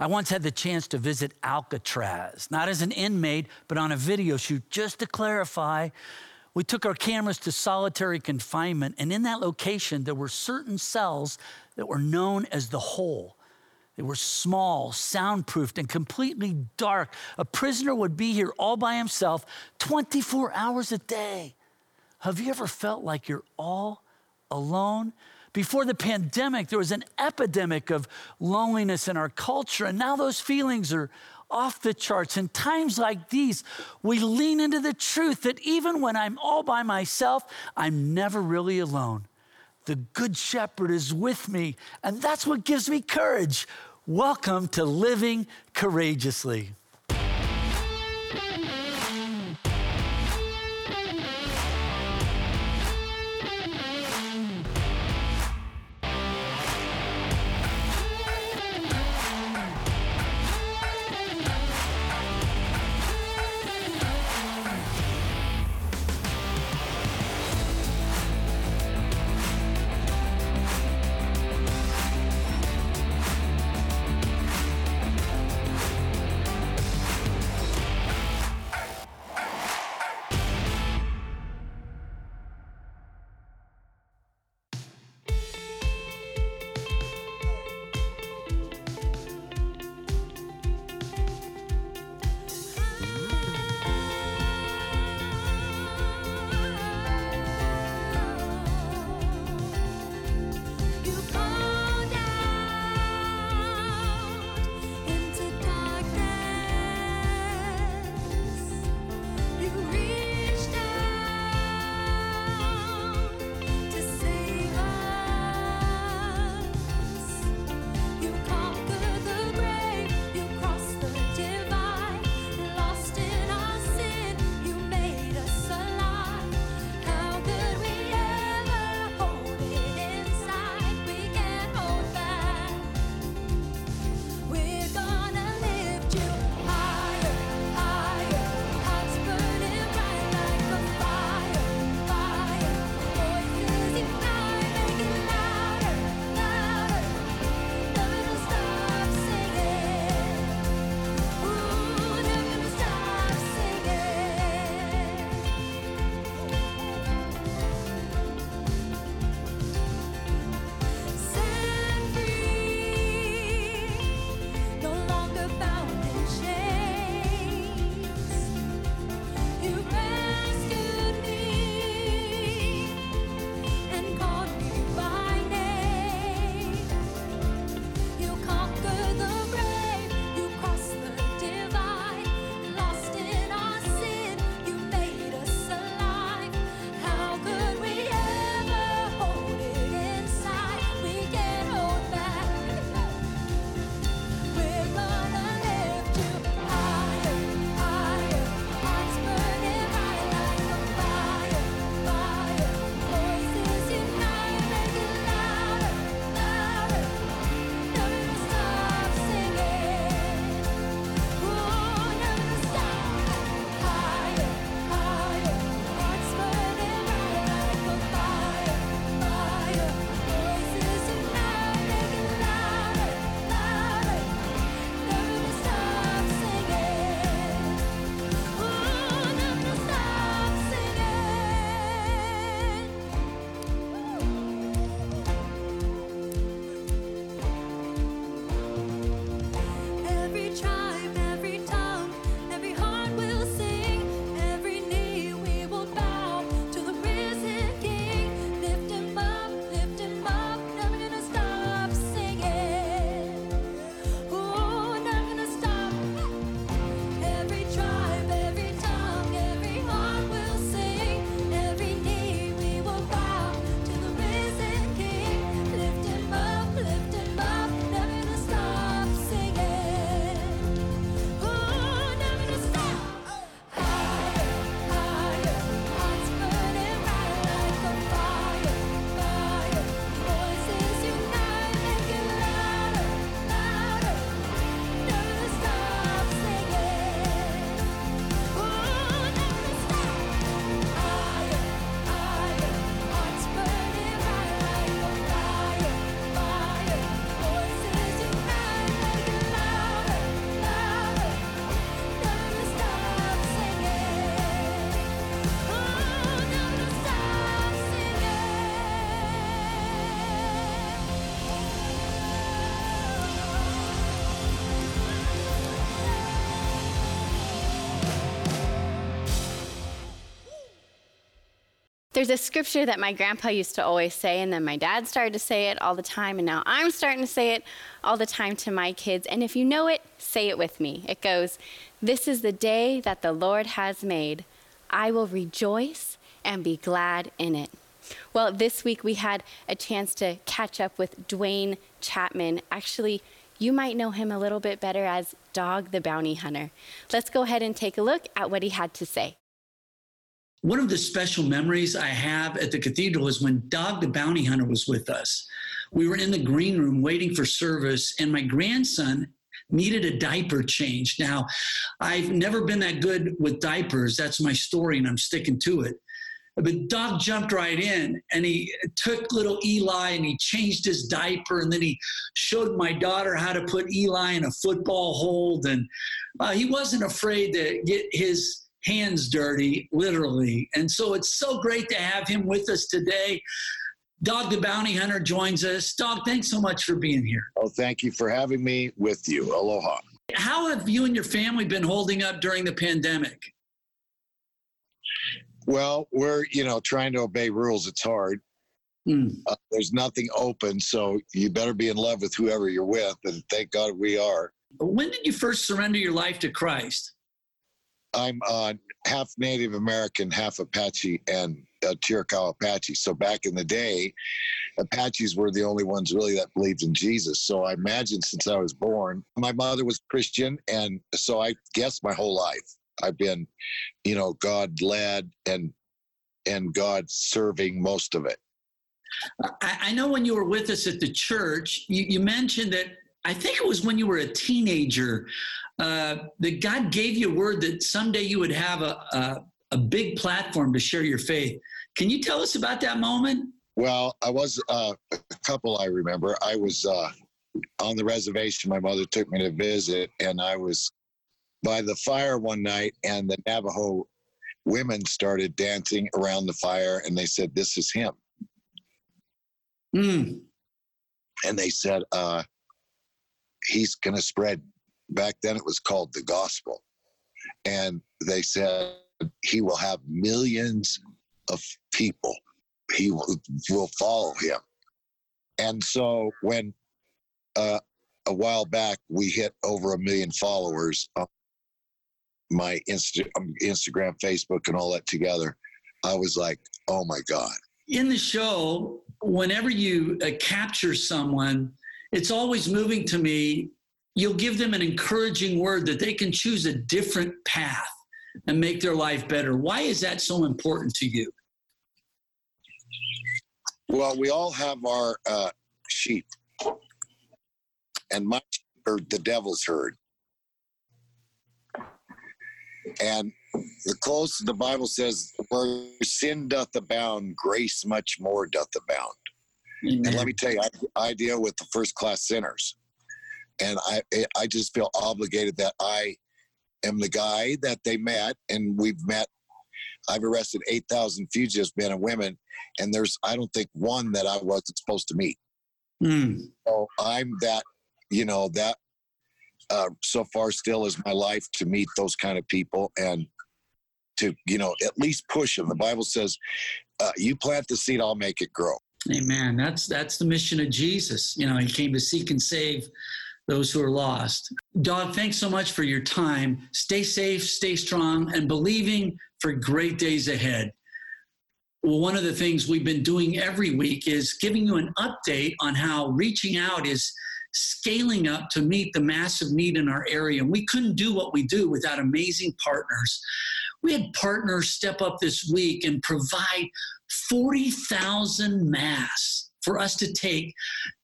I once had the chance to visit Alcatraz, not as an inmate, but on a video shoot. Just to clarify, we took our cameras to solitary confinement, and in that location, there were certain cells that were known as the hole. They were small, soundproofed, and completely dark. A prisoner would be here all by himself 24 hours a day. Have you ever felt like you're all alone? Before the pandemic, there was an epidemic of loneliness in our culture, and now those feelings are off the charts. In times like these, we lean into the truth that even when I'm all by myself, I'm never really alone. The Good Shepherd is with me, and that's what gives me courage. Welcome to Living Courageously. There's a scripture that my grandpa used to always say, and then my dad started to say it all the time, and now I'm starting to say it all the time to my kids. And if you know it, say it with me. It goes, This is the day that the Lord has made. I will rejoice and be glad in it. Well, this week we had a chance to catch up with Duane Chapman. Actually, you might know him a little bit better as Dog the Bounty Hunter. Let's go ahead and take a look at what he had to say. One of the special memories I have at the cathedral is when Dog the Bounty Hunter was with us. We were in the green room waiting for service, and my grandson needed a diaper change. Now, I've never been that good with diapers. That's my story, and I'm sticking to it. But Dog jumped right in and he took little Eli and he changed his diaper. And then he showed my daughter how to put Eli in a football hold. And uh, he wasn't afraid to get his hands dirty, literally. And so it's so great to have him with us today. Dog the Bounty Hunter joins us. Dog, thanks so much for being here. Oh, thank you for having me with you. Aloha. How have you and your family been holding up during the pandemic? Well, we're, you know, trying to obey rules. It's hard. Mm. Uh, there's nothing open, so you better be in love with whoever you're with, and thank God we are. When did you first surrender your life to Christ? I'm uh, half Native American, half Apache, and uh, Chiricahua Apache. So back in the day, Apaches were the only ones really that believed in Jesus. So I imagine since I was born, my mother was Christian, and so I guess my whole life I've been, you know, God led and and God serving most of it. I, I know when you were with us at the church, you, you mentioned that I think it was when you were a teenager uh, that God gave you a word that someday you would have a, a, a big platform to share your faith. Can you tell us about that moment? Well, I was uh, a couple I remember. I was uh, on the reservation. My mother took me to visit, and I was by the fire one night, and the Navajo women started dancing around the fire, and they said, "This is him." Mm. And they said, uh, "He's going to spread." Back then, it was called the gospel, and they said he will have millions of people. He will, will follow him. And so when uh, a while back we hit over a million followers on my Insta- um, Instagram, Facebook, and all that together, I was like, oh my God. In the show, whenever you uh, capture someone, it's always moving to me. You'll give them an encouraging word that they can choose a different path and make their life better. Why is that so important to you? Well, we all have our uh, sheep, and my or the devil's herd. And the close the Bible says, where sin doth abound, grace much more doth abound. Amen. And let me tell you, I, I deal with the first class sinners. And I, I just feel obligated that I am the guy that they met, and we've met. I've arrested 8,000 fugitives, men and women, and there's, I don't think, one that I wasn't supposed to meet. Mm. So I'm that, you know, that uh, so far still is my life to meet those kind of people and to you know at least push them the bible says uh, you plant the seed i'll make it grow amen. That's that's the mission of jesus. You know he came to seek and save those who are lost. Dog thanks so much for your time. Stay safe stay strong and believing for great days ahead. Well, one of the things we've been doing every week is giving you an update on how reaching out is scaling up to meet the massive need in our area. And we couldn't do what we do without amazing partners. We had partners step up this week and provide 40,000 masks for us to take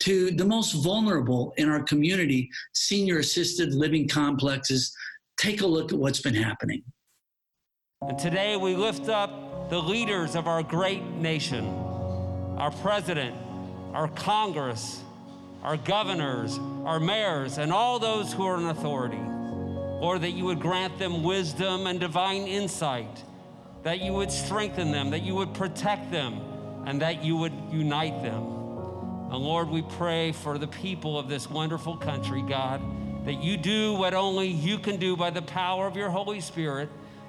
to the most vulnerable in our community, senior assisted living complexes. Take a look at what's been happening. And today we lift up the leaders of our great nation, our president, our Congress, our governors, our mayors, and all those who are in authority. Lord, that you would grant them wisdom and divine insight, that you would strengthen them, that you would protect them, and that you would unite them. And Lord, we pray for the people of this wonderful country, God, that you do what only you can do by the power of your Holy Spirit,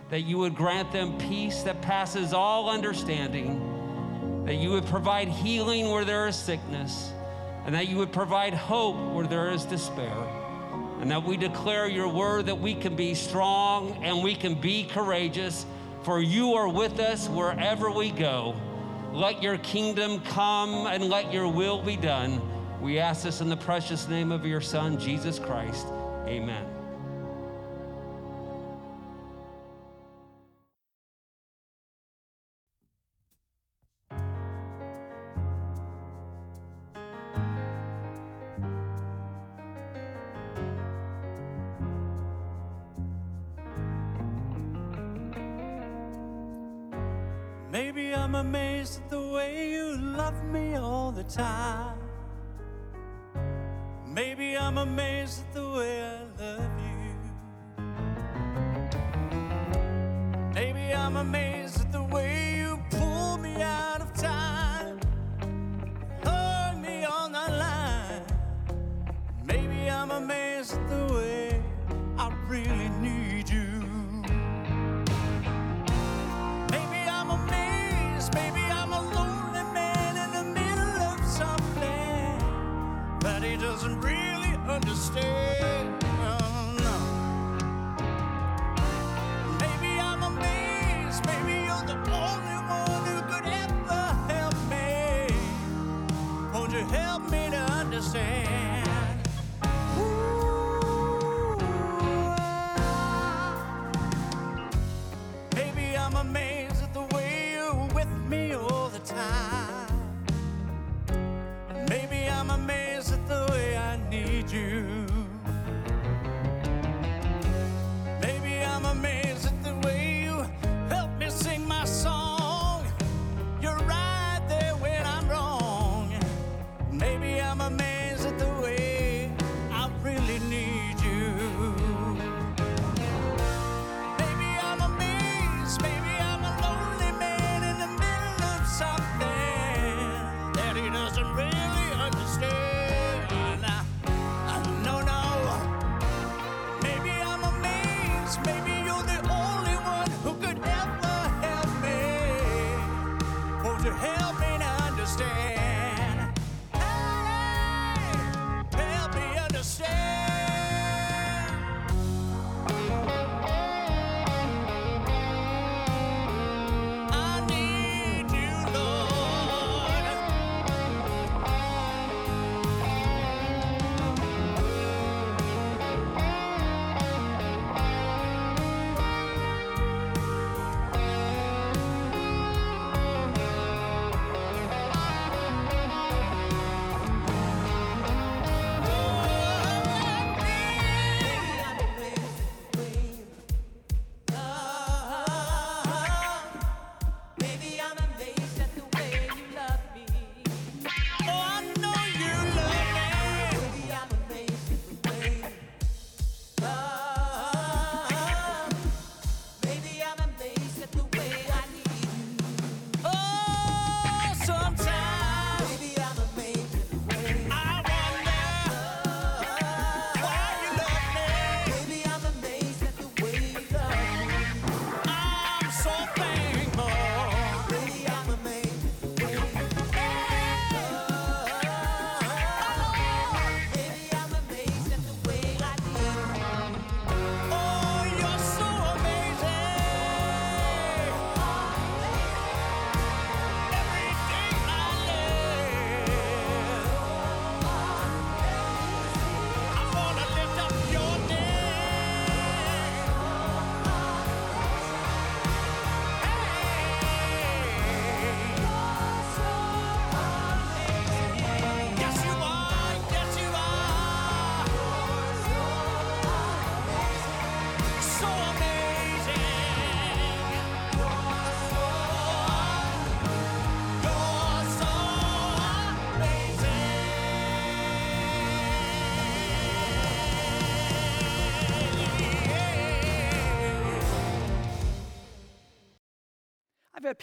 that you would grant them peace that passes all understanding, that you would provide healing where there is sickness, and that you would provide hope where there is despair. And that we declare your word that we can be strong and we can be courageous for you are with us wherever we go. Let your kingdom come and let your will be done. We ask this in the precious name of your Son, Jesus Christ. Amen. love me all the time. Maybe I'm amazed at the way I love you. Maybe I'm amazed. understand. Maybe I'm amazed. Maybe you're the only one who could ever help me. Won't you help me to understand?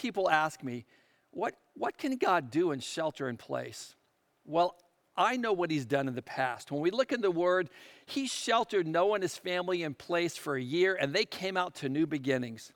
people ask me, what, what can God do in shelter in place? Well, I know what he's done in the past. When we look in the word, he sheltered Noah and his family in place for a year, and they came out to new beginnings.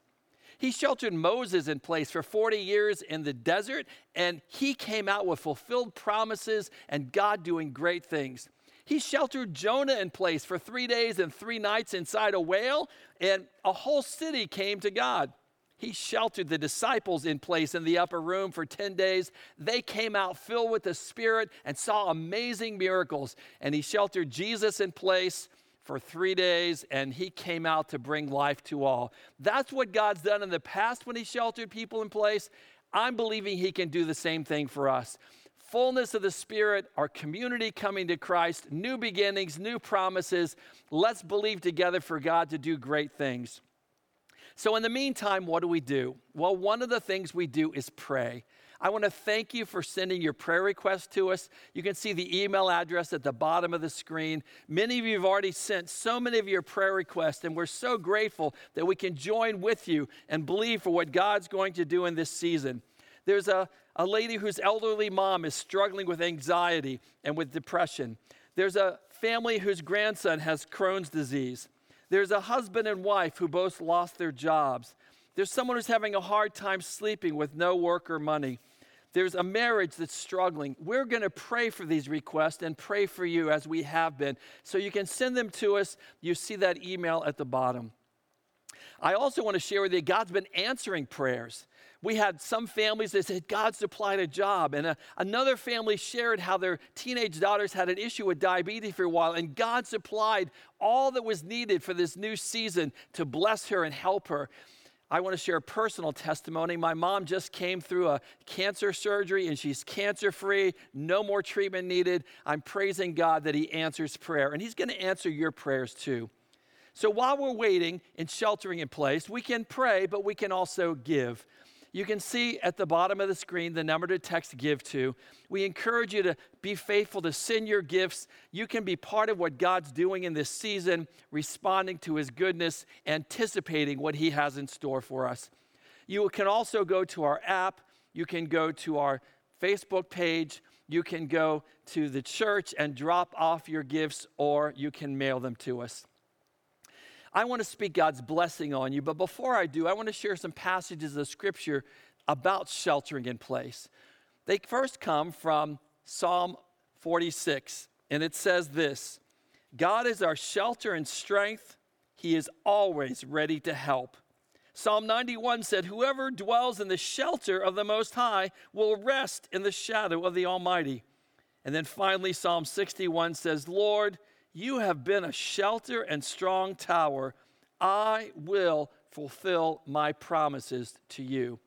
He sheltered Moses in place for 40 years in the desert, and he came out with fulfilled promises and God doing great things. He sheltered Jonah in place for three days and three nights inside a whale, and a whole city came to God. He sheltered the disciples in place in the upper room for 10 days. They came out filled with the Spirit and saw amazing miracles. And he sheltered Jesus in place for three days, and he came out to bring life to all. That's what God's done in the past when he sheltered people in place. I'm believing he can do the same thing for us. Fullness of the Spirit, our community coming to Christ, new beginnings, new promises. Let's believe together for God to do great things. So, in the meantime, what do we do? Well, one of the things we do is pray. I want to thank you for sending your prayer requests to us. You can see the email address at the bottom of the screen. Many of you have already sent so many of your prayer requests, and we're so grateful that we can join with you and believe for what God's going to do in this season. There's a, a lady whose elderly mom is struggling with anxiety and with depression. There's a family whose grandson has Crohn's disease. There's a husband and wife who both lost their jobs. There's someone who's having a hard time sleeping with no work or money. There's a marriage that's struggling. We're going to pray for these requests and pray for you as we have been. So you can send them to us. You see that email at the bottom. I also want to share with you God's been answering prayers. We had some families that said, God supplied a job. And a, another family shared how their teenage daughters had an issue with diabetes for a while, and God supplied all that was needed for this new season to bless her and help her. I want to share a personal testimony. My mom just came through a cancer surgery and she's cancer free, no more treatment needed. I'm praising God that He answers prayer, and He's going to answer your prayers too. So while we're waiting and sheltering in place, we can pray, but we can also give. You can see at the bottom of the screen the number to text give to. We encourage you to be faithful to send your gifts. You can be part of what God's doing in this season, responding to his goodness, anticipating what he has in store for us. You can also go to our app, you can go to our Facebook page, you can go to the church and drop off your gifts, or you can mail them to us. I want to speak God's blessing on you, but before I do, I want to share some passages of scripture about sheltering in place. They first come from Psalm 46, and it says this God is our shelter and strength, He is always ready to help. Psalm 91 said, Whoever dwells in the shelter of the Most High will rest in the shadow of the Almighty. And then finally, Psalm 61 says, Lord, you have been a shelter and strong tower. I will fulfill my promises to you.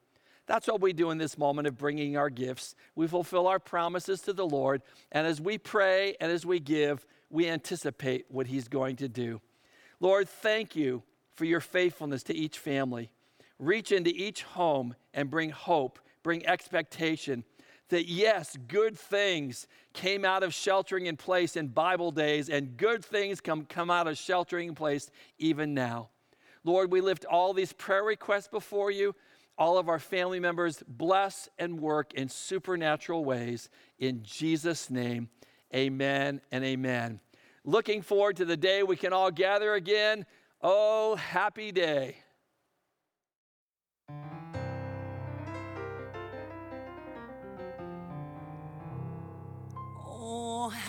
That's what we do in this moment of bringing our gifts. We fulfill our promises to the Lord, and as we pray and as we give, we anticipate what He's going to do. Lord, thank you for your faithfulness to each family. Reach into each home and bring hope, bring expectation, that yes, good things came out of sheltering in place in Bible days, and good things come, come out of sheltering in place even now. Lord, we lift all these prayer requests before you. All of our family members bless and work in supernatural ways. In Jesus' name, amen and amen. Looking forward to the day we can all gather again. Oh, happy day.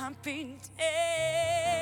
Happy eh. day.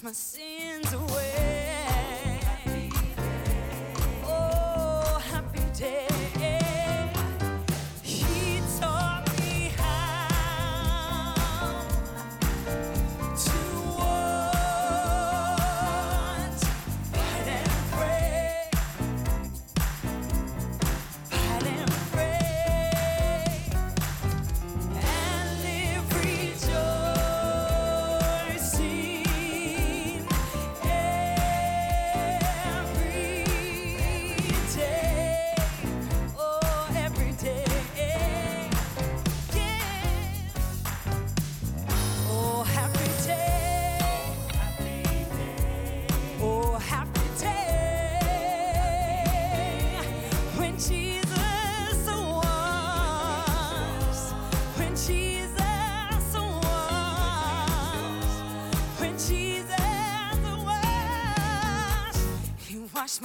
He washed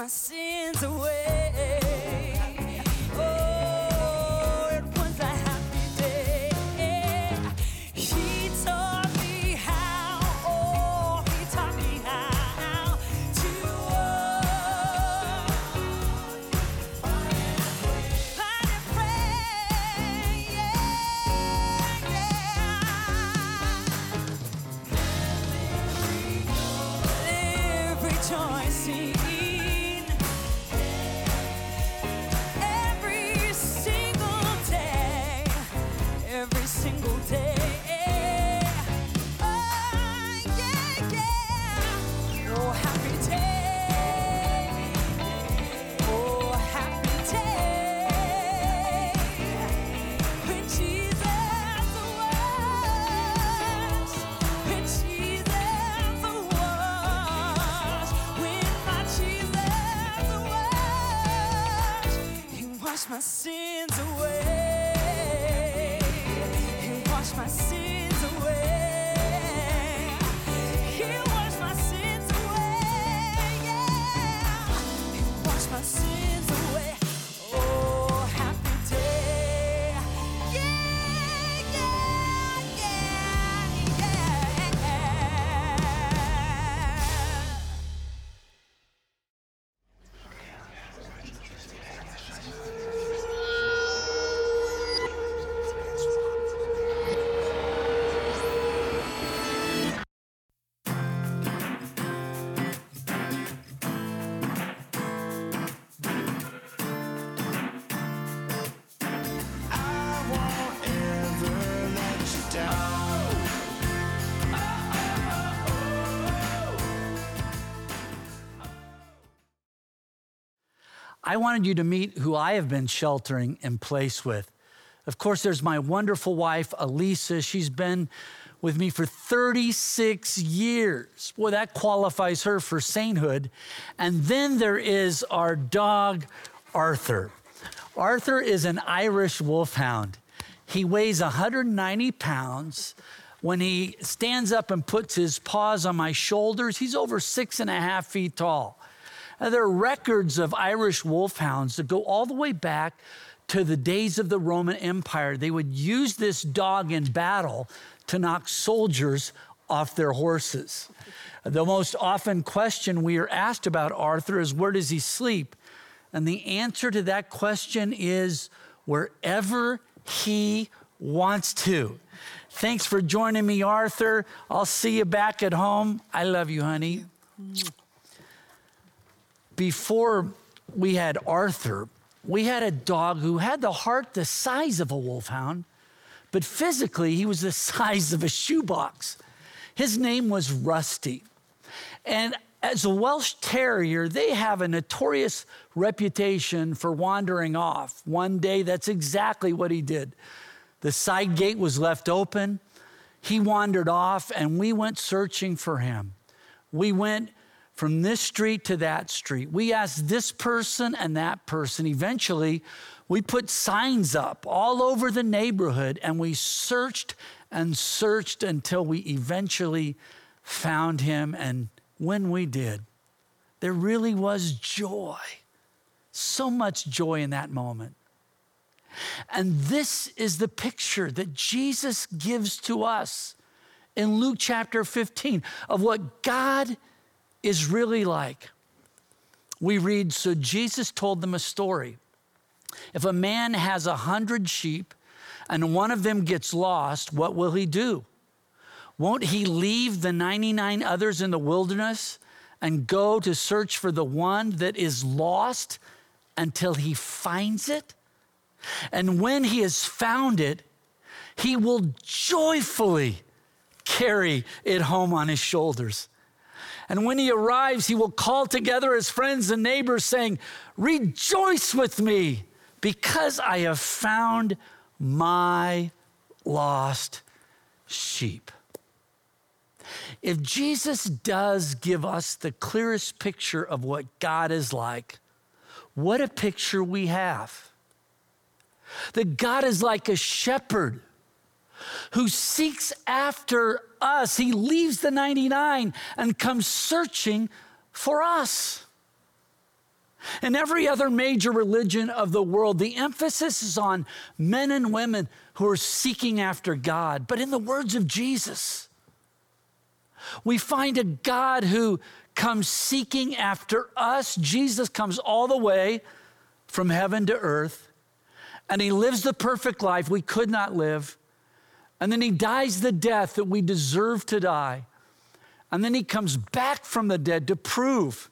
my sins away. He washed my sins away. He washed my sins away. I wanted you to meet who I have been sheltering in place with. Of course, there's my wonderful wife, Elisa. She's been with me for 36 years. Boy, that qualifies her for sainthood. And then there is our dog, Arthur. Arthur is an Irish wolfhound. He weighs 190 pounds. When he stands up and puts his paws on my shoulders, he's over six and a half feet tall. Now, there are records of Irish wolfhounds that go all the way back to the days of the Roman Empire. They would use this dog in battle to knock soldiers off their horses. The most often question we are asked about Arthur is where does he sleep? And the answer to that question is wherever he wants to. Thanks for joining me, Arthur. I'll see you back at home. I love you, honey. Before we had Arthur, we had a dog who had the heart the size of a wolfhound, but physically he was the size of a shoebox. His name was Rusty. And as a Welsh Terrier, they have a notorious reputation for wandering off. One day, that's exactly what he did. The side gate was left open. He wandered off, and we went searching for him. We went from this street to that street. We asked this person and that person. Eventually, we put signs up all over the neighborhood and we searched and searched until we eventually found him. And when we did, there really was joy. So much joy in that moment. And this is the picture that Jesus gives to us in Luke chapter 15 of what God is really like. We read, So Jesus told them a story. If a man has a hundred sheep and one of them gets lost, what will he do? Won't he leave the 99 others in the wilderness and go to search for the one that is lost until he finds it? And when he has found it, he will joyfully carry it home on his shoulders. And when he arrives, he will call together his friends and neighbors, saying, Rejoice with me, because I have found my lost sheep. If Jesus does give us the clearest picture of what God is like, what a picture we have. That God is like a shepherd who seeks after us. He leaves the 99 and comes searching for us. In every other major religion of the world, the emphasis is on men and women who are seeking after God. But in the words of Jesus, we find a God who comes seeking after us. Jesus comes all the way from heaven to earth, and he lives the perfect life we could not live. And then he dies the death that we deserve to die. And then he comes back from the dead to prove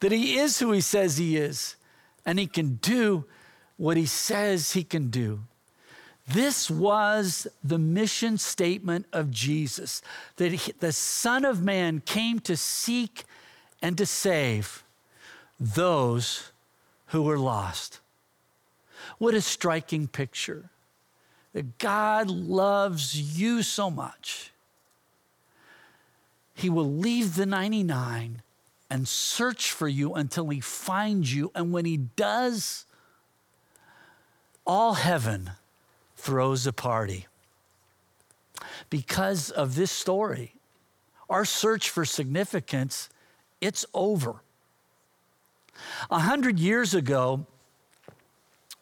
that he is who he says he is, and he can do what he says he can do. This was the mission statement of Jesus that he- the Son of Man came to seek and to save those who were lost. What a striking picture that God loves you so much. He will leave the 99 and search for you until he finds you. And when he does, all heaven throws a party. Because of this story, our search for significance, it's over. A hundred years ago,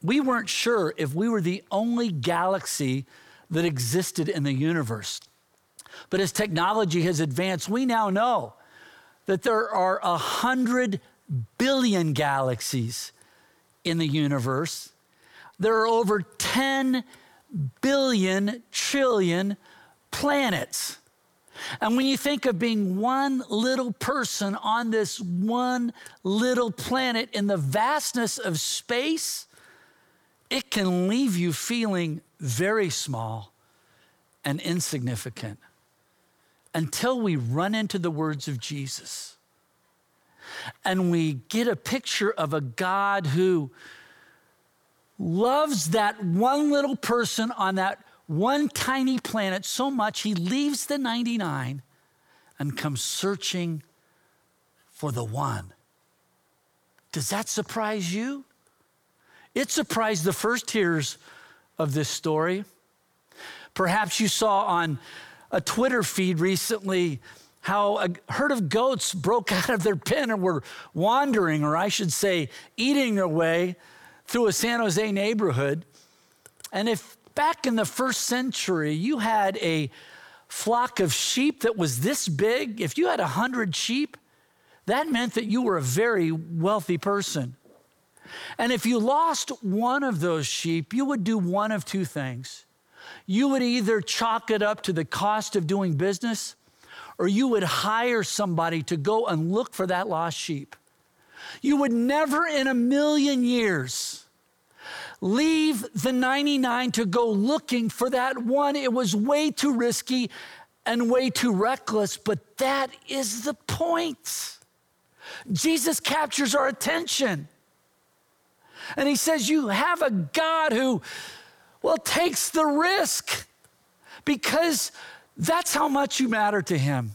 we weren't sure if we were the only galaxy that existed in the universe. But as technology has advanced, we now know that there are a hundred billion galaxies in the universe. There are over 10 billion trillion planets. And when you think of being one little person on this one little planet in the vastness of space, it can leave you feeling very small and insignificant until we run into the words of Jesus and we get a picture of a God who loves that one little person on that one tiny planet so much he leaves the 99 and comes searching for the one. Does that surprise you? It surprised the first hearers of this story. Perhaps you saw on a Twitter feed recently how a herd of goats broke out of their pen and were wandering, or I should say, eating their way through a San Jose neighborhood. And if back in the first century you had a flock of sheep that was this big, if you had a hundred sheep, that meant that you were a very wealthy person. And if you lost one of those sheep, you would do one of two things. You would either chalk it up to the cost of doing business, or you would hire somebody to go and look for that lost sheep. You would never in a million years leave the 99 to go looking for that one. It was way too risky and way too reckless, but that is the point. Jesus captures our attention. And he says, You have a God who, well, takes the risk because that's how much you matter to him.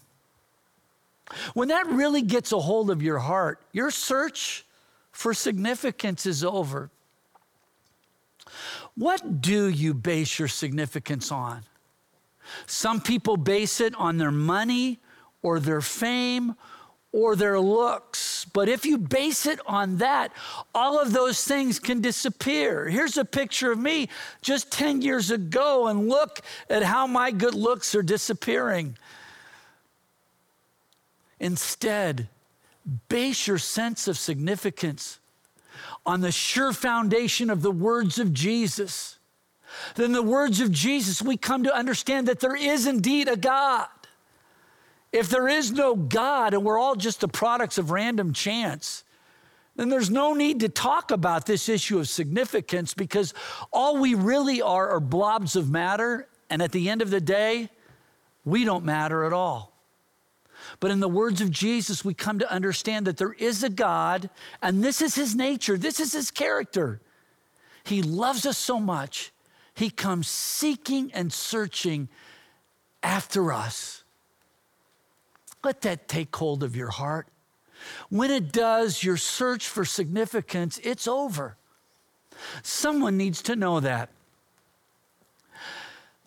When that really gets a hold of your heart, your search for significance is over. What do you base your significance on? Some people base it on their money or their fame or their looks. But if you base it on that, all of those things can disappear. Here's a picture of me just 10 years ago, and look at how my good looks are disappearing. Instead, base your sense of significance on the sure foundation of the words of Jesus. Then, the words of Jesus, we come to understand that there is indeed a God. If there is no God and we're all just the products of random chance, then there's no need to talk about this issue of significance because all we really are are blobs of matter. And at the end of the day, we don't matter at all. But in the words of Jesus, we come to understand that there is a God, and this is his nature, this is his character. He loves us so much, he comes seeking and searching after us. Let that take hold of your heart. When it does, your search for significance, it's over. Someone needs to know that.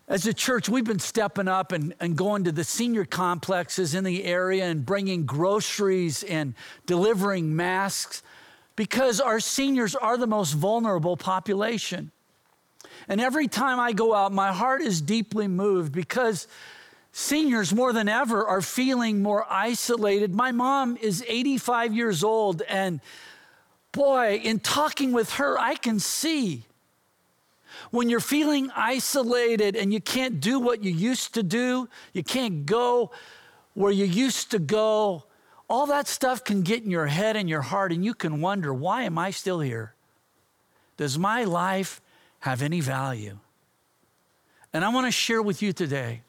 As a church, we've been stepping up and, and going to the senior complexes in the area and bringing groceries and delivering masks because our seniors are the most vulnerable population. And every time I go out, my heart is deeply moved because seniors more than ever are feeling more isolated. My mom is 85 years old, and boy, in talking with her, I can see when you're feeling isolated and you can't do what you used to do, you can't go where you used to go, all that stuff can get in your head and your heart, and you can wonder, why am I still here? Does my life have any value? And I want to share with you today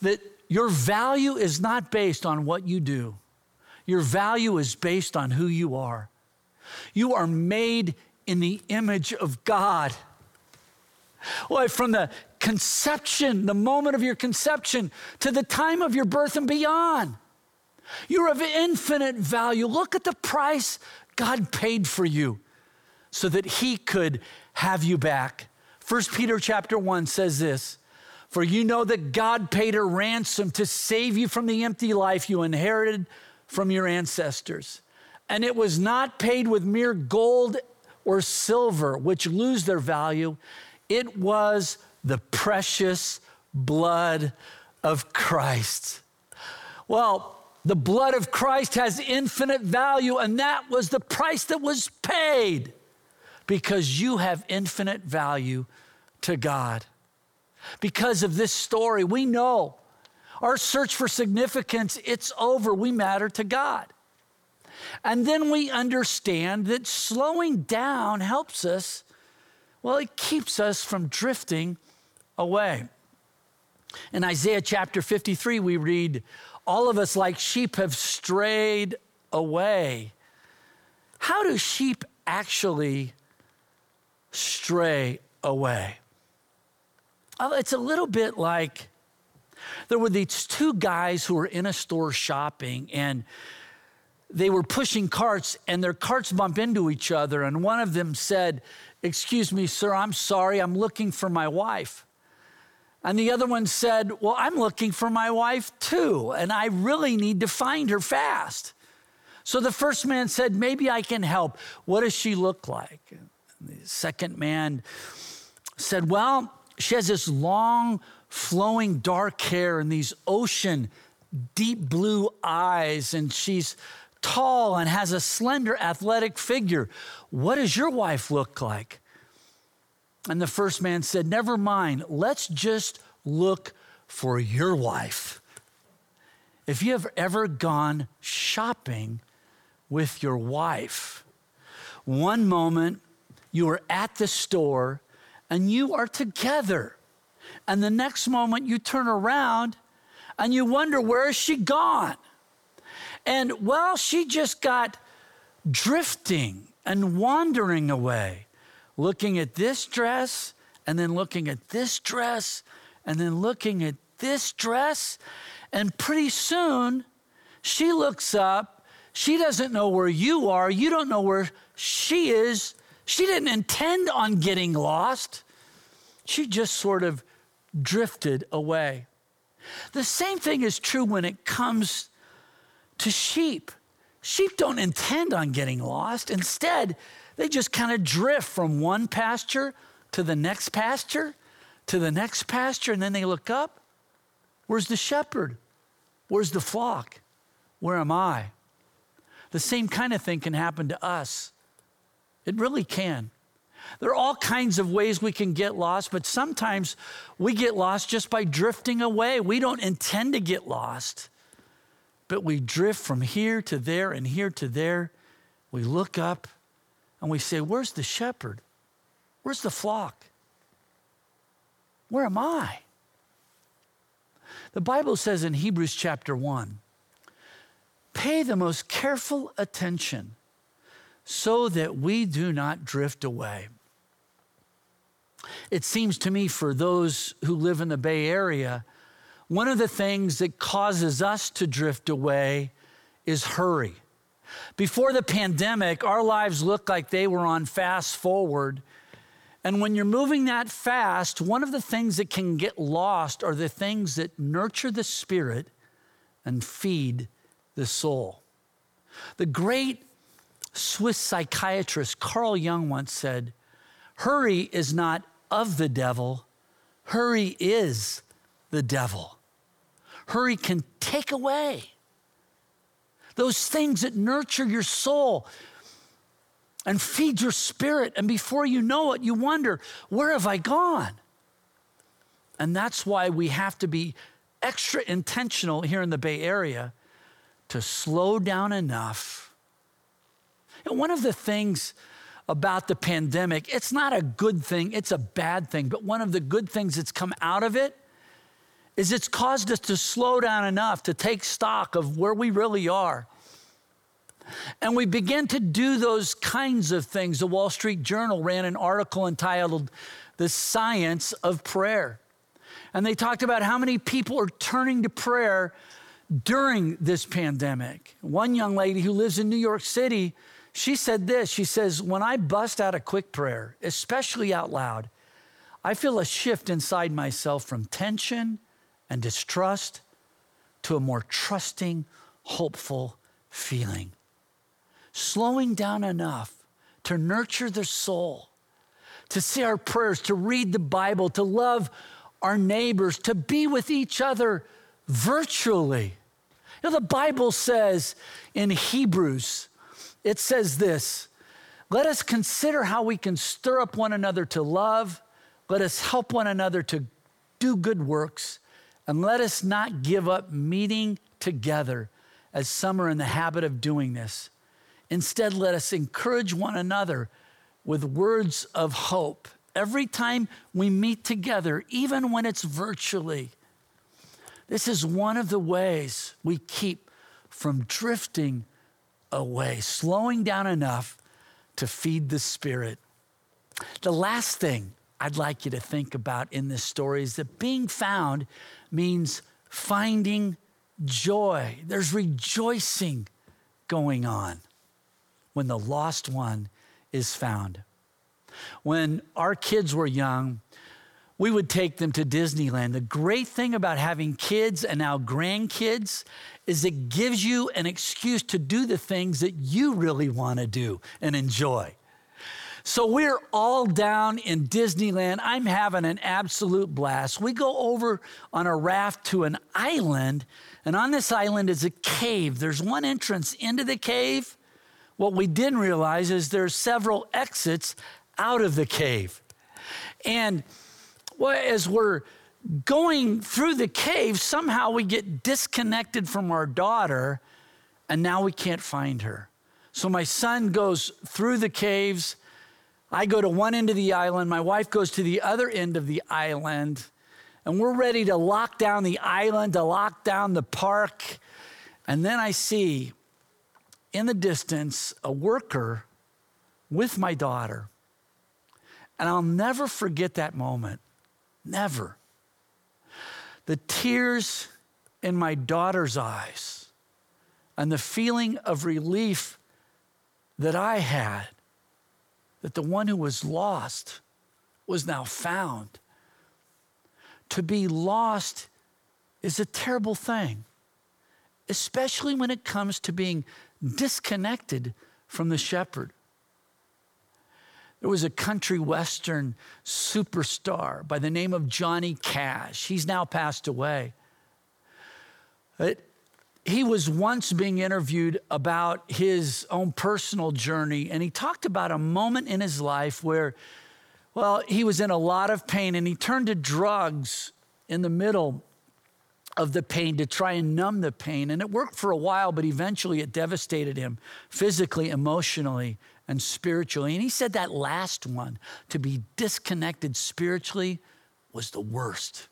that your value is not based on what you do, your value is based on who you are. You are made in the image of God. Well, from the conception, the moment of your conception, to the time of your birth and beyond. You're of infinite value. Look at the price God paid for you so that he could have you back. 1 Peter chapter 1 says this, for you know that God paid a ransom to save you from the empty life you inherited from your ancestors. And it was not paid with mere gold or silver, which lose their value. It was the precious blood of Christ. Well, the blood of Christ has infinite value, and that was the price that was paid because you have infinite value to God. Because of this story, we know our search for significance, it's over. We matter to God. And then we understand that slowing down helps us, well, it keeps us from drifting away. In Isaiah chapter 53, we read, All of us, like sheep, have strayed away. How do sheep actually stray away? Well, it's a little bit like there were these two guys who were in a store shopping and they were pushing carts and their carts bump into each other. And one of them said, Excuse me, sir, I'm sorry, I'm looking for my wife. And the other one said, Well, I'm looking for my wife too, and I really need to find her fast. So the first man said, Maybe I can help. What does she look like? And the second man said, Well, she has this long, flowing dark hair and these ocean, deep blue eyes, and she's tall and has a slender, athletic figure. What does your wife look like? And the first man said, Never mind, let's just look for your wife. If you have ever gone shopping with your wife, one moment you are at the store and you are together, and the next moment you turn around and you wonder, Where is she gone? And well, she just got drifting and wandering away, looking at this dress and then looking at this dress and then looking at this dress. And pretty soon she looks up. She doesn't know where you are. You don't know where she is. She didn't intend on getting lost. She just sort of drifted away. The same thing is true when it comes to sheep. Sheep don't intend on getting lost. Instead, they just kind of drift from one pasture to the next pasture to the next pasture, and then they look up. Where's the shepherd? Where's the flock? Where am I? The same kind of thing can happen to us. It really can. There are all kinds of ways we can get lost, but sometimes we get lost just by drifting away. We don't intend to get lost but we drift from here to there and here to there. We look up and we say, Where's the shepherd? Where's the flock? Where am I? The Bible says in Hebrews chapter 1 pay the most careful attention so that we do not drift away. It seems to me for those who live in the Bay Area, one of the things that causes us to drift away is hurry. Before the pandemic, our lives looked like they were on fast forward. And when you're moving that fast, one of the things that can get lost are the things that nurture the spirit and feed the soul. The great Swiss psychiatrist Carl Jung once said, Hurry is not of the devil, hurry is the devil. Hurry can take away those things that nurture your soul and feed your spirit. And before you know it, you wonder, where have I gone? And that's why we have to be extra intentional here in the Bay Area to slow down enough. And one of the things about the pandemic, it's not a good thing, it's a bad thing, but one of the good things that's come out of it is it's caused us to slow down enough to take stock of where we really are. And we begin to do those kinds of things. The Wall Street Journal ran an article entitled The Science of Prayer. And they talked about how many people are turning to prayer during this pandemic. One young lady who lives in New York City, she said this She says, When I bust out a quick prayer, especially out loud, I feel a shift inside myself from tension and distrust to a more trusting, hopeful feeling. Slowing down enough to nurture the soul, to say our prayers, to read the Bible, to love our neighbors, to be with each other virtually. You know, the Bible says in Hebrews, it says this let us consider how we can stir up one another to love, let us help one another to do good works, and let us not give up meeting together as some are in the habit of doing this. Instead, let us encourage one another with words of hope every time we meet together, even when it's virtually. This is one of the ways we keep from drifting away, slowing down enough to feed the Spirit. The last thing I'd like you to think about in this story is that being found means finding joy. There's rejoicing going on when the lost one is found. When our kids were young, we would take them to Disneyland. The great thing about having kids and now grandkids is it gives you an excuse to do the things that you really want to do and enjoy. So we're all down in Disneyland. I'm having an absolute blast. We go over on a raft to an island, and on this island is a cave. There's one entrance into the cave. What we didn't realize is there's several exits out of the cave. And well, as we're going through the cave, somehow we get disconnected from our daughter, and now we can't find her. So my son goes through the caves. I go to one end of the island. My wife goes to the other end of the island. And we're ready to lock down the island, to lock down the park. And then I see in the distance a worker with my daughter. And I'll never forget that moment. Never. The tears in my daughter's eyes and the feeling of relief that I had that the one who was lost was now found. To be lost is a terrible thing, especially when it comes to being disconnected from the shepherd. There was a country western superstar by the name of Johnny Cash. He's now passed away. He was once being interviewed about his own personal journey, and he talked about a moment in his life where, well, he was in a lot of pain and he turned to drugs in the middle of the pain to try and numb the pain. And it worked for a while, but eventually it devastated him physically, emotionally, and spiritually. And he said that last one, to be disconnected spiritually, was the worst.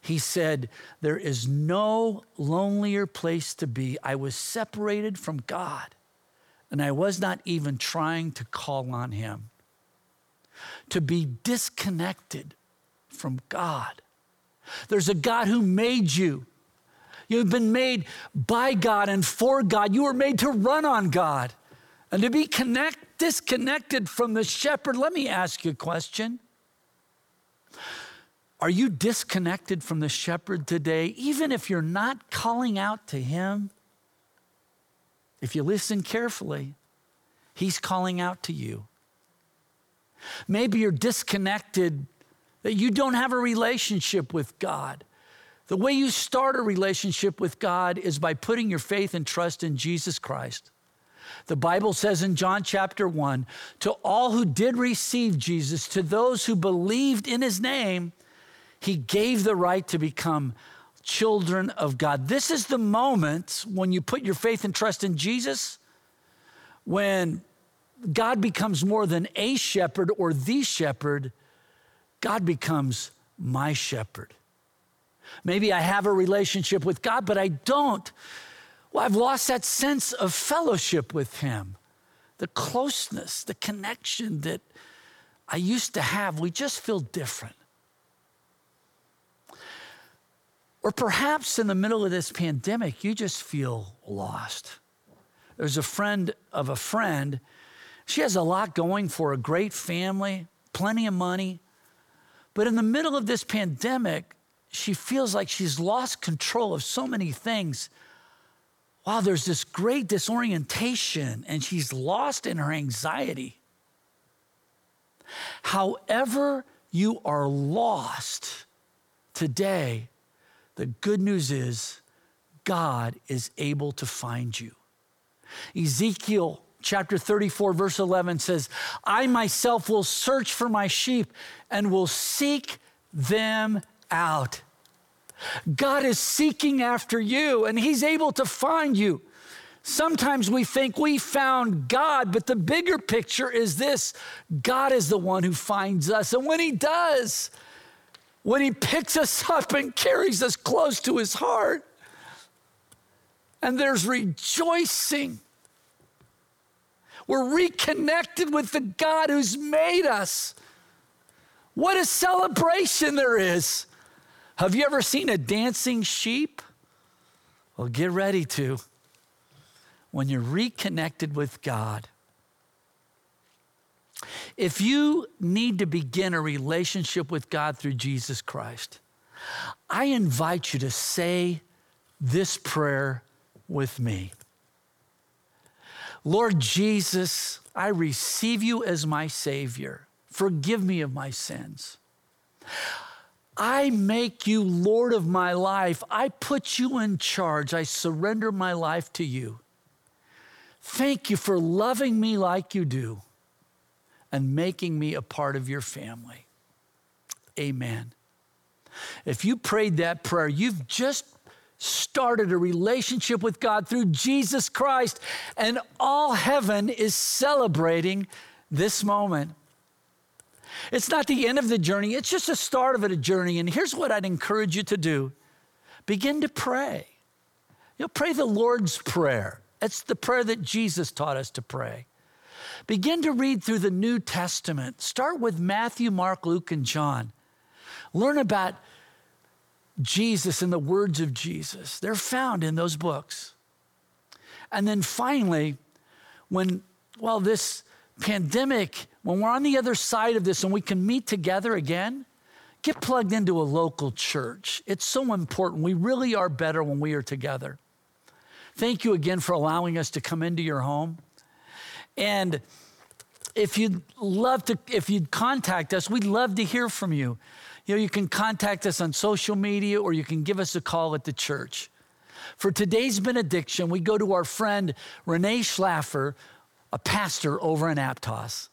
He said, There is no lonelier place to be. I was separated from God, and I was not even trying to call on Him. To be disconnected from God. There's a God who made you. You've been made by God and for God. You were made to run on God and to be connect, disconnected from the shepherd. Let me ask you a question. Are you disconnected from the shepherd today, even if you're not calling out to him? If you listen carefully, He's calling out to you. Maybe you're disconnected, that you don't have a relationship with God. The way you start a relationship with God is by putting your faith and trust in Jesus Christ. The Bible says in John chapter 1 to all who did receive Jesus, to those who believed in his name, he gave the right to become children of God. This is the moment when you put your faith and trust in Jesus, when God becomes more than a shepherd or the shepherd, God becomes my shepherd. Maybe I have a relationship with God, but I don't. Well, I've lost that sense of fellowship with Him, the closeness, the connection that I used to have. We just feel different. Or perhaps in the middle of this pandemic, you just feel lost. There's a friend of a friend. She has a lot going for a great family, plenty of money. But in the middle of this pandemic, she feels like she's lost control of so many things. Wow, there's this great disorientation, and she's lost in her anxiety. However, you are lost today, the good news is God is able to find you. Ezekiel chapter 34, verse 11 says, I myself will search for my sheep and will seek them out. God is seeking after you and He's able to find you. Sometimes we think we found God, but the bigger picture is this God is the one who finds us. And when He does, when He picks us up and carries us close to His heart, and there's rejoicing. We're reconnected with the God who's made us. What a celebration there is. Have you ever seen a dancing sheep? Well, get ready to. When you're reconnected with God, if you need to begin a relationship with God through Jesus Christ, I invite you to say this prayer with me. Lord Jesus, I receive you as my Savior. Forgive me of my sins. I make you Lord of my life. I put you in charge. I surrender my life to you. Thank you for loving me like you do and making me a part of your family. Amen. If you prayed that prayer, you've just started a relationship with God through Jesus Christ, and all heaven is celebrating this moment. It's not the end of the journey, it's just the start of a journey. And here's what I'd encourage you to do begin to pray. You'll pray the Lord's Prayer. It's the prayer that Jesus taught us to pray. Begin to read through the New Testament. Start with Matthew, Mark, Luke, and John. Learn about Jesus and the words of Jesus. They're found in those books. And then finally, when, well, this pandemic, when we're on the other side of this and we can meet together again, get plugged into a local church. It's so important. We really are better when we are together. Thank you again for allowing us to come into your home. And if you'd love to, if you'd contact us, we'd love to hear from you. You know, you can contact us on social media or you can give us a call at the church. For today's benediction, we go to our friend Renee Schlaffer, a pastor over in Aptos.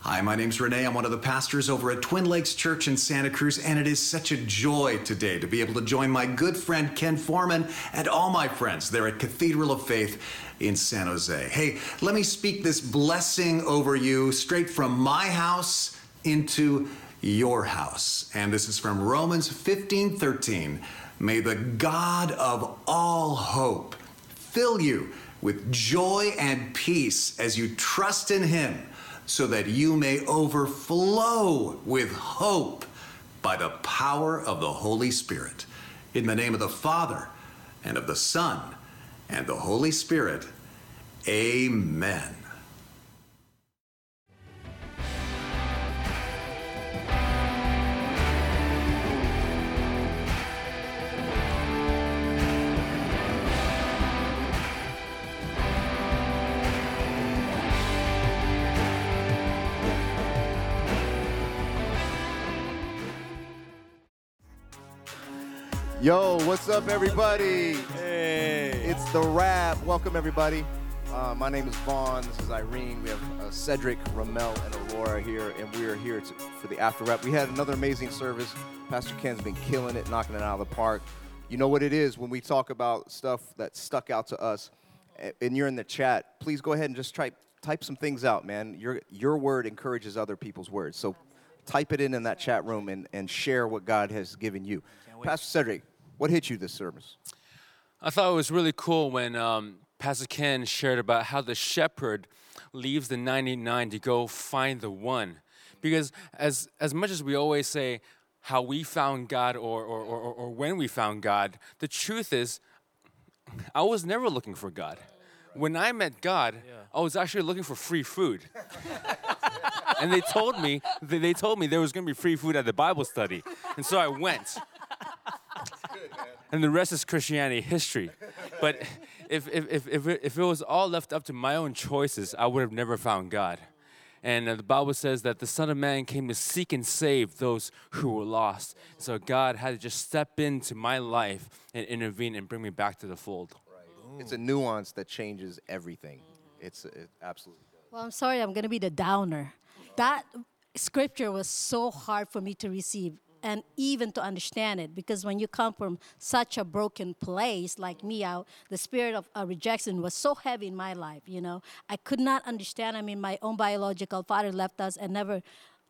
Hi, my name's Renee. I'm one of the pastors over at Twin Lakes Church in Santa Cruz, and it is such a joy today to be able to join my good friend Ken Foreman and all my friends there at Cathedral of Faith in San Jose. Hey, let me speak this blessing over you straight from my house into your house. And this is from Romans 15 13. May the God of all hope fill you with joy and peace as you trust in Him so that you may overflow with hope by the power of the Holy Spirit. In the name of the Father, and of the Son, and the Holy Spirit, amen. Yo, what's up, everybody? Hey. It's the wrap. Welcome, everybody. Uh, my name is Vaughn. This is Irene. We have uh, Cedric, Ramel, and Aurora here, and we are here to, for the after wrap. We had another amazing service. Pastor Ken's been killing it, knocking it out of the park. You know what it is when we talk about stuff that stuck out to us, and you're in the chat. Please go ahead and just try type some things out, man. Your your word encourages other people's words. So type it in in that chat room and, and share what God has given you. Pastor Cedric, what hit you this service? I thought it was really cool when um, Pastor Ken shared about how the shepherd leaves the 99 to go find the one. Because as, as much as we always say how we found God or, or, or, or when we found God, the truth is, I was never looking for God. When I met God, I was actually looking for free food. and they told me they they told me there was going to be free food at the Bible study, and so I went. And the rest is Christianity history. But if, if, if, if, it, if it was all left up to my own choices, I would have never found God. And uh, the Bible says that the Son of Man came to seek and save those who were lost. So God had to just step into my life and intervene and bring me back to the fold. It's a nuance that changes everything. It's it absolutely. Well, I'm sorry, I'm going to be the downer. That scripture was so hard for me to receive and even to understand it because when you come from such a broken place like me out the spirit of uh, rejection was so heavy in my life you know? I could not understand i mean my own biological father left us and never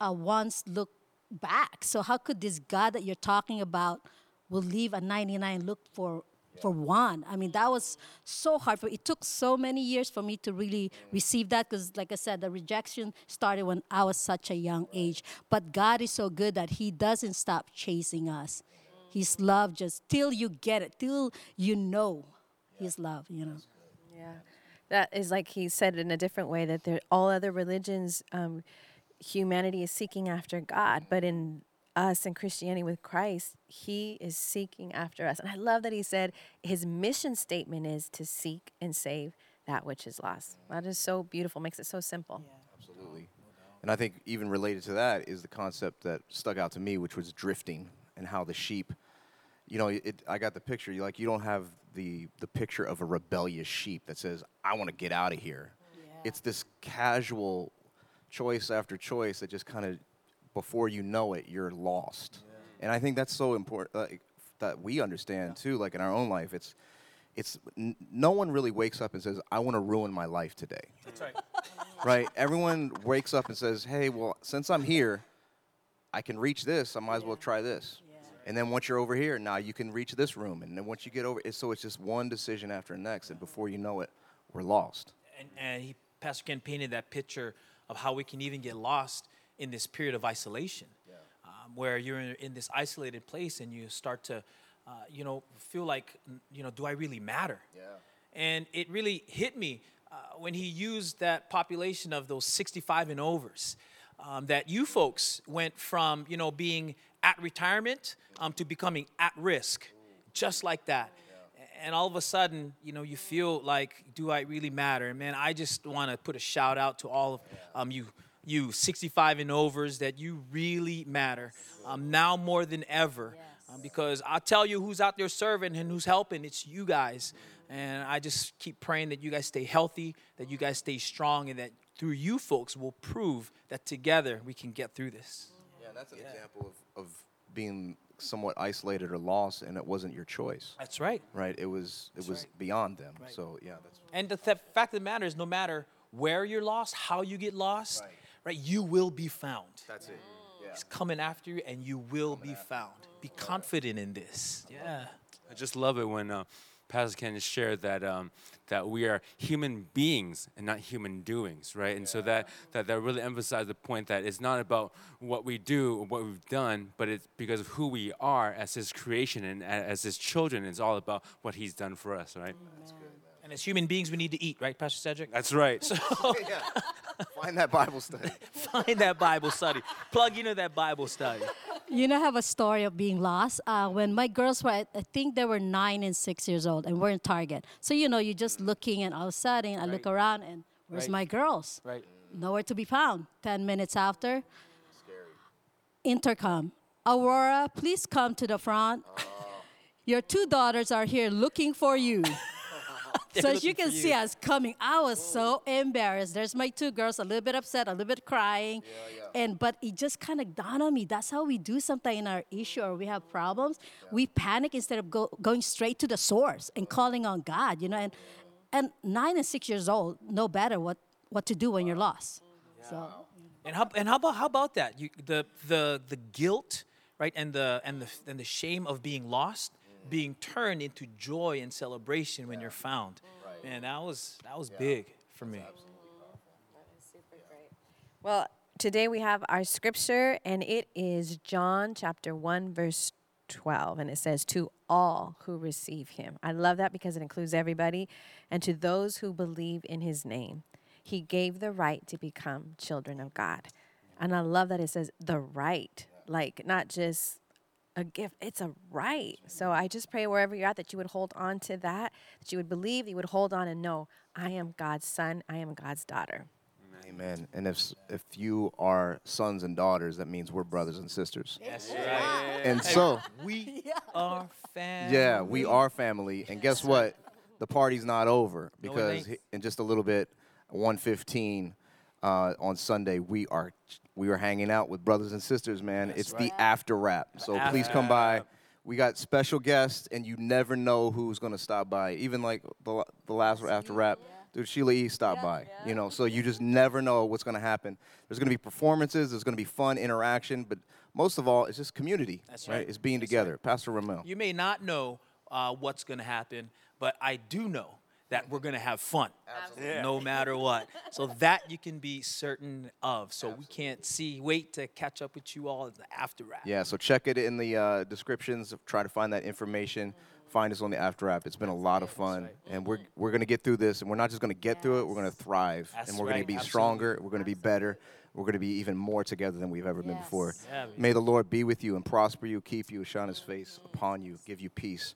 uh, once looked back. So how could this god that you're talking about will leave a 99 look for for one. I mean, that was so hard for it took so many years for me to really receive that because like I said, the rejection started when I was such a young age. But God is so good that He doesn't stop chasing us. His love just till you get it, till you know His love, you know. Yeah, that is like he said in a different way that there, all other religions, um, humanity is seeking after God, but in us in Christianity with Christ, He is seeking after us. And I love that He said His mission statement is to seek and save that which is lost. That is so beautiful. Makes it so simple. Absolutely. And I think even related to that is the concept that stuck out to me, which was drifting and how the sheep, you know, it, I got the picture. You like you don't have the the picture of a rebellious sheep that says, "I want to get out of here." It's this casual choice after choice that just kind of, before you know it, you're lost. And I think that's so important like, that we understand too. Like in our own life, it's it's n- no one really wakes up and says, "I want to ruin my life today." That's right. right? Everyone wakes up and says, "Hey, well, since I'm here, I can reach this. I might as well try this." And then once you're over here, now you can reach this room. And then once you get over, it, so it's just one decision after the next, and before you know it, we're lost. And, and he, Pastor Ken painted that picture of how we can even get lost in this period of isolation, um, where you're in, in this isolated place and you start to, uh, you know, feel like, you know, do I really matter? Yeah. And it really hit me uh, when he used that population of those 65 and overs. Um, that you folks went from, you know, being at retirement um, to becoming at risk, just like that. And all of a sudden, you know, you feel like, do I really matter? And man, I just want to put a shout out to all of um, you, you 65 and overs, that you really matter um, now more than ever. Um, because I'll tell you who's out there serving and who's helping. It's you guys. And I just keep praying that you guys stay healthy, that you guys stay strong, and that through you folks will prove that together we can get through this. Yeah, and that's an example of, of being somewhat isolated or lost, and it wasn't your choice. That's right. Right. It was. It was beyond them. So yeah, that's. And the th- fact of the matter is, no matter where you're lost, how you get lost, right, you will be found. That's it. He's coming after you, and you will be found. Be confident in this. Yeah. I just love it when uh, Pastor Ken shared that um, that we are human beings and not human doings, right? And so that, that that really emphasized the point that it's not about what we do or what we've done, but it's because of who we are as His creation and as His children. It's all about what He's done for us, right? And as human beings, we need to eat, right, Pastor Cedric? That's right. So Find that Bible study. find that Bible study. Plug into that Bible study. You know, I have a story of being lost. Uh, when my girls were, I I think they were nine and six years old, and we're in Target. So, you know, you're just looking, and all of a sudden, I look around, and where's Right. my girls? Right. Nowhere to be found. 10 minutes after, intercom. Aurora, please come to the front. Your two daughters are here looking for you. They're so as you can for see you. us coming, I was so embarrassed. There's my two girls, a little bit upset, a little bit crying, and but it just kind of dawned on me. That's how we do something in our issue or we have problems. We panic instead of go, going straight to the source and calling on God. You know, and and nine and six years old know better what what to do when you're lost. So And how and how about how about that? You the the the guilt, right, and the and the and the shame of being lost, being turned into joy and celebration when you're found. Man, that was that was big for me. Well, today we have our scripture, and it is John chapter 1, verse 12. And it says, To all who receive him. I love that because it includes everybody. And to those who believe in his name, he gave the right to become children of God. And I love that it says the right, like not just a gift, it's a right. So I just pray wherever you're at that you would hold on to that, that you would believe, you would hold on and know, I am God's son, I am God's daughter. Amen. And if if you are sons and daughters, that means we're brothers and sisters. That's right. And so, we are family. yeah, we are family. And guess what? The party's not over because ain't. in just a little bit, 115 uh, on Sunday, we are we are hanging out with brothers and sisters, man. it's the after wrap. So please come by. We got special guests, and you never know who's gonna stop by. Even like the, the last after wrap, dude, Sheila E. stopped by. You know, so you just never know what's gonna happen. There's gonna be performances. There's gonna be fun interaction, but most of all, it's just community. That's right. It's being together. Pastor Ramel. You may not know uh, what's going to happen, but I do know that we're going to have fun, no matter what. So that you can be certain of. So we can't see, wait to catch up with you all in the after wrap. Yeah, so check it in the uh, descriptions. Try to find that information. Find us on the After App. It's been a lot of fun, and we're we're gonna get through this. And we're not just gonna get through it. We're gonna thrive, That's and we're gonna be absolutely. stronger. We're gonna be better. We're gonna be even more together than we've ever been before. Yeah. May the Lord be with you and prosper you, keep you, shine His face upon you, give you peace.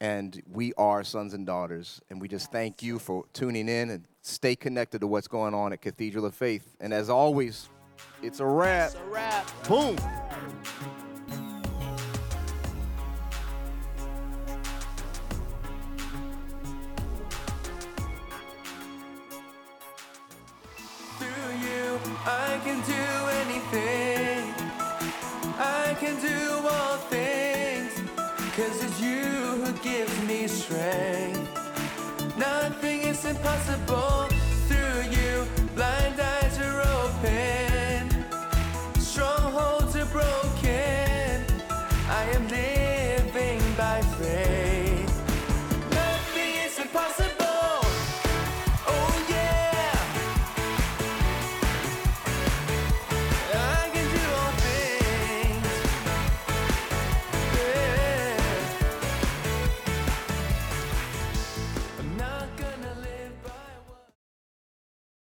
And we are sons and daughters, and we just thank you for tuning in and stay connected to what's going on at Cathedral of Faith. And as always, it's a wrap. It's a wrap. Boom. I can do anything. I can do all things. Cause it's you Nothing is impossible.